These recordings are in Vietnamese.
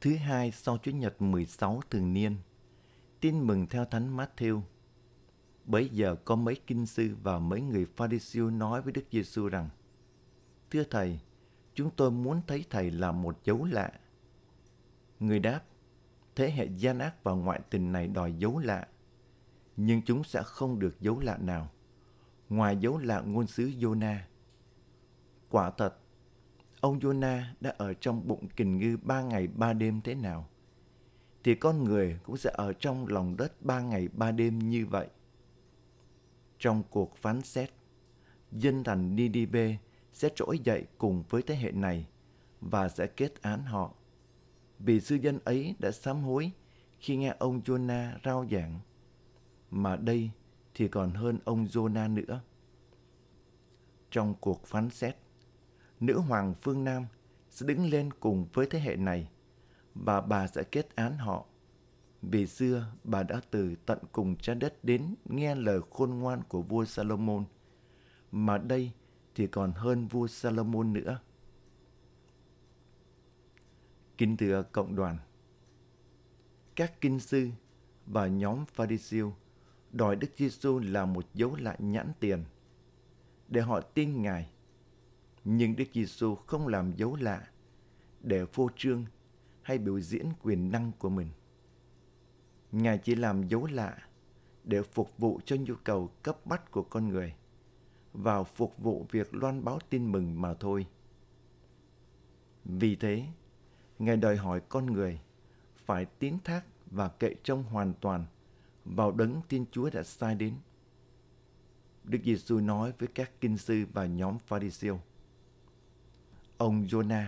Thứ hai sau Chúa Nhật 16 thường niên, tin mừng theo Thánh Matthew. Bấy giờ có mấy kinh sư và mấy người Pharisee nói với Đức Giêsu rằng: Thưa thầy, chúng tôi muốn thấy thầy làm một dấu lạ. Người đáp: Thế hệ gian ác và ngoại tình này đòi dấu lạ, nhưng chúng sẽ không được dấu lạ nào, ngoài dấu lạ ngôn sứ Jonah. Quả thật, ông Jonah đã ở trong bụng kình ngư ba ngày ba đêm thế nào, thì con người cũng sẽ ở trong lòng đất ba ngày ba đêm như vậy. Trong cuộc phán xét, dân thành Nidibe sẽ trỗi dậy cùng với thế hệ này và sẽ kết án họ. Vì sư dân ấy đã sám hối khi nghe ông Jonah rao giảng, mà đây thì còn hơn ông Jonah nữa. Trong cuộc phán xét, nữ hoàng phương Nam sẽ đứng lên cùng với thế hệ này và bà sẽ kết án họ. Vì xưa bà đã từ tận cùng trái đất đến nghe lời khôn ngoan của vua Salomon, mà đây thì còn hơn vua Salomon nữa. Kính thưa cộng đoàn, các kinh sư và nhóm Pharisee đòi Đức Giêsu là một dấu lạ nhãn tiền để họ tin Ngài. Nhưng Đức Giêsu không làm dấu lạ để phô trương hay biểu diễn quyền năng của mình. Ngài chỉ làm dấu lạ để phục vụ cho nhu cầu cấp bách của con người vào phục vụ việc loan báo tin mừng mà thôi. Vì thế, Ngài đòi hỏi con người phải tín thác và cậy trông hoàn toàn vào đấng Thiên Chúa đã sai đến. Đức Giêsu nói với các kinh sư và nhóm Pharisêu: Ông Jonah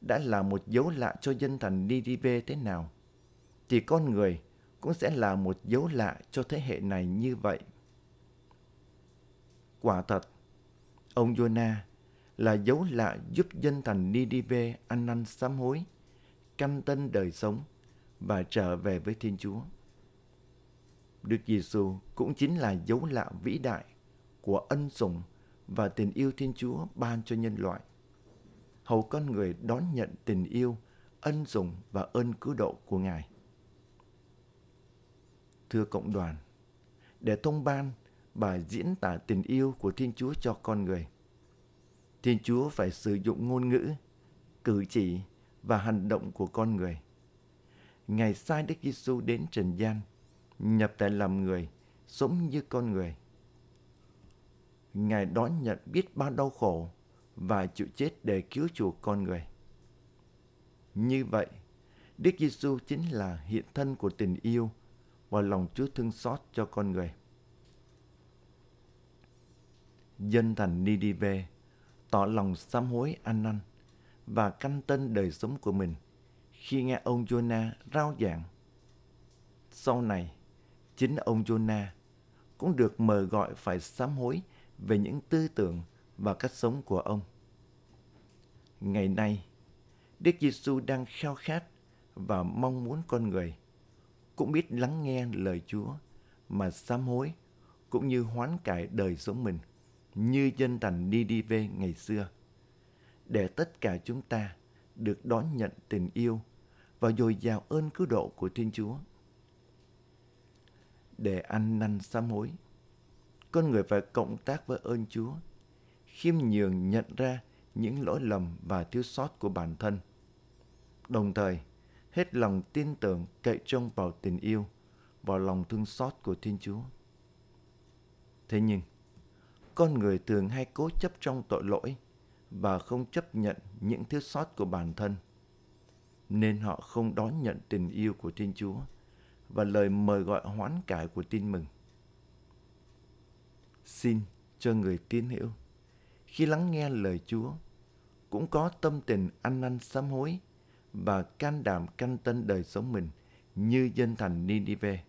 đã là một dấu lạ cho dân thành Ninive thế nào, thì con người cũng sẽ là một dấu lạ cho thế hệ này như vậy. Quả thật, ông Jonah là dấu lạ giúp dân thành Ninive ăn năn sám hối, canh tân đời sống và trở về với Thiên Chúa. Đức Giêsu cũng chính là dấu lạ vĩ đại của ân sủng và tình yêu Thiên Chúa ban cho nhân loại. Hầu con người đón nhận tình yêu, ân sủng và ơn cứu độ của Ngài. Thưa cộng đoàn, để thông ban và diễn tả tình yêu của Thiên Chúa cho con người, Thiên Chúa phải sử dụng ngôn ngữ, cử chỉ và hành động của con người. Ngài sai Đức Giêsu đến trần gian, nhập tại làm người, sống như con người. Ngài đón nhận biết bao đau khổ và chịu chết để cứu chuộc con người. Như vậy, Đức Giêsu chính là hiện thân của tình yêu và lòng Chúa thương xót cho con người. Dân thành Nidive tỏ lòng sám hối ăn năn và canh tân đời sống của mình khi nghe ông Jonah rao giảng. Sau này, chính ông Jonah cũng được mời gọi phải sám hối về những tư tưởng và cách sống của ông. Ngày nay, Đức Giêsu đang khao khát và mong muốn con người cũng biết lắng nghe lời Chúa mà sám hối cũng như hoán cải đời sống mình như dân thành đi đi về ngày xưa để tất cả chúng ta được đón nhận tình yêu và dồi dào ơn cứu độ của Thiên Chúa. Để ăn năn sám hối, con người phải cộng tác với ơn Chúa, khiêm nhường nhận ra những lỗi lầm và thiếu sót của bản thân. Đồng thời, hết lòng tin tưởng cậy trông vào tình yêu, vào lòng thương xót của Thiên Chúa. Thế nhưng, con người thường hay cố chấp trong tội lỗi và không chấp nhận những thiếu sót của bản thân nên họ không đón nhận tình yêu của Thiên Chúa và lời mời gọi hoán cải của tin mừng. Xin cho người tin hiểu khi lắng nghe lời Chúa, cũng có tâm tình ăn năn sám hối và can đảm canh tân đời sống mình như dân thành Ninive.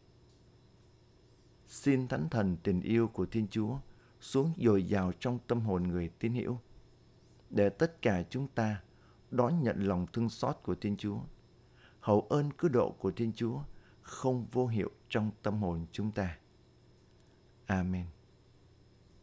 Xin thánh thần tình yêu của Thiên Chúa xuống dồi dào trong tâm hồn người tín hữu, để tất cả chúng ta đón nhận lòng thương xót của Thiên Chúa. Hậu ơn cứu độ của Thiên Chúa không vô hiệu trong tâm hồn chúng ta. Amen.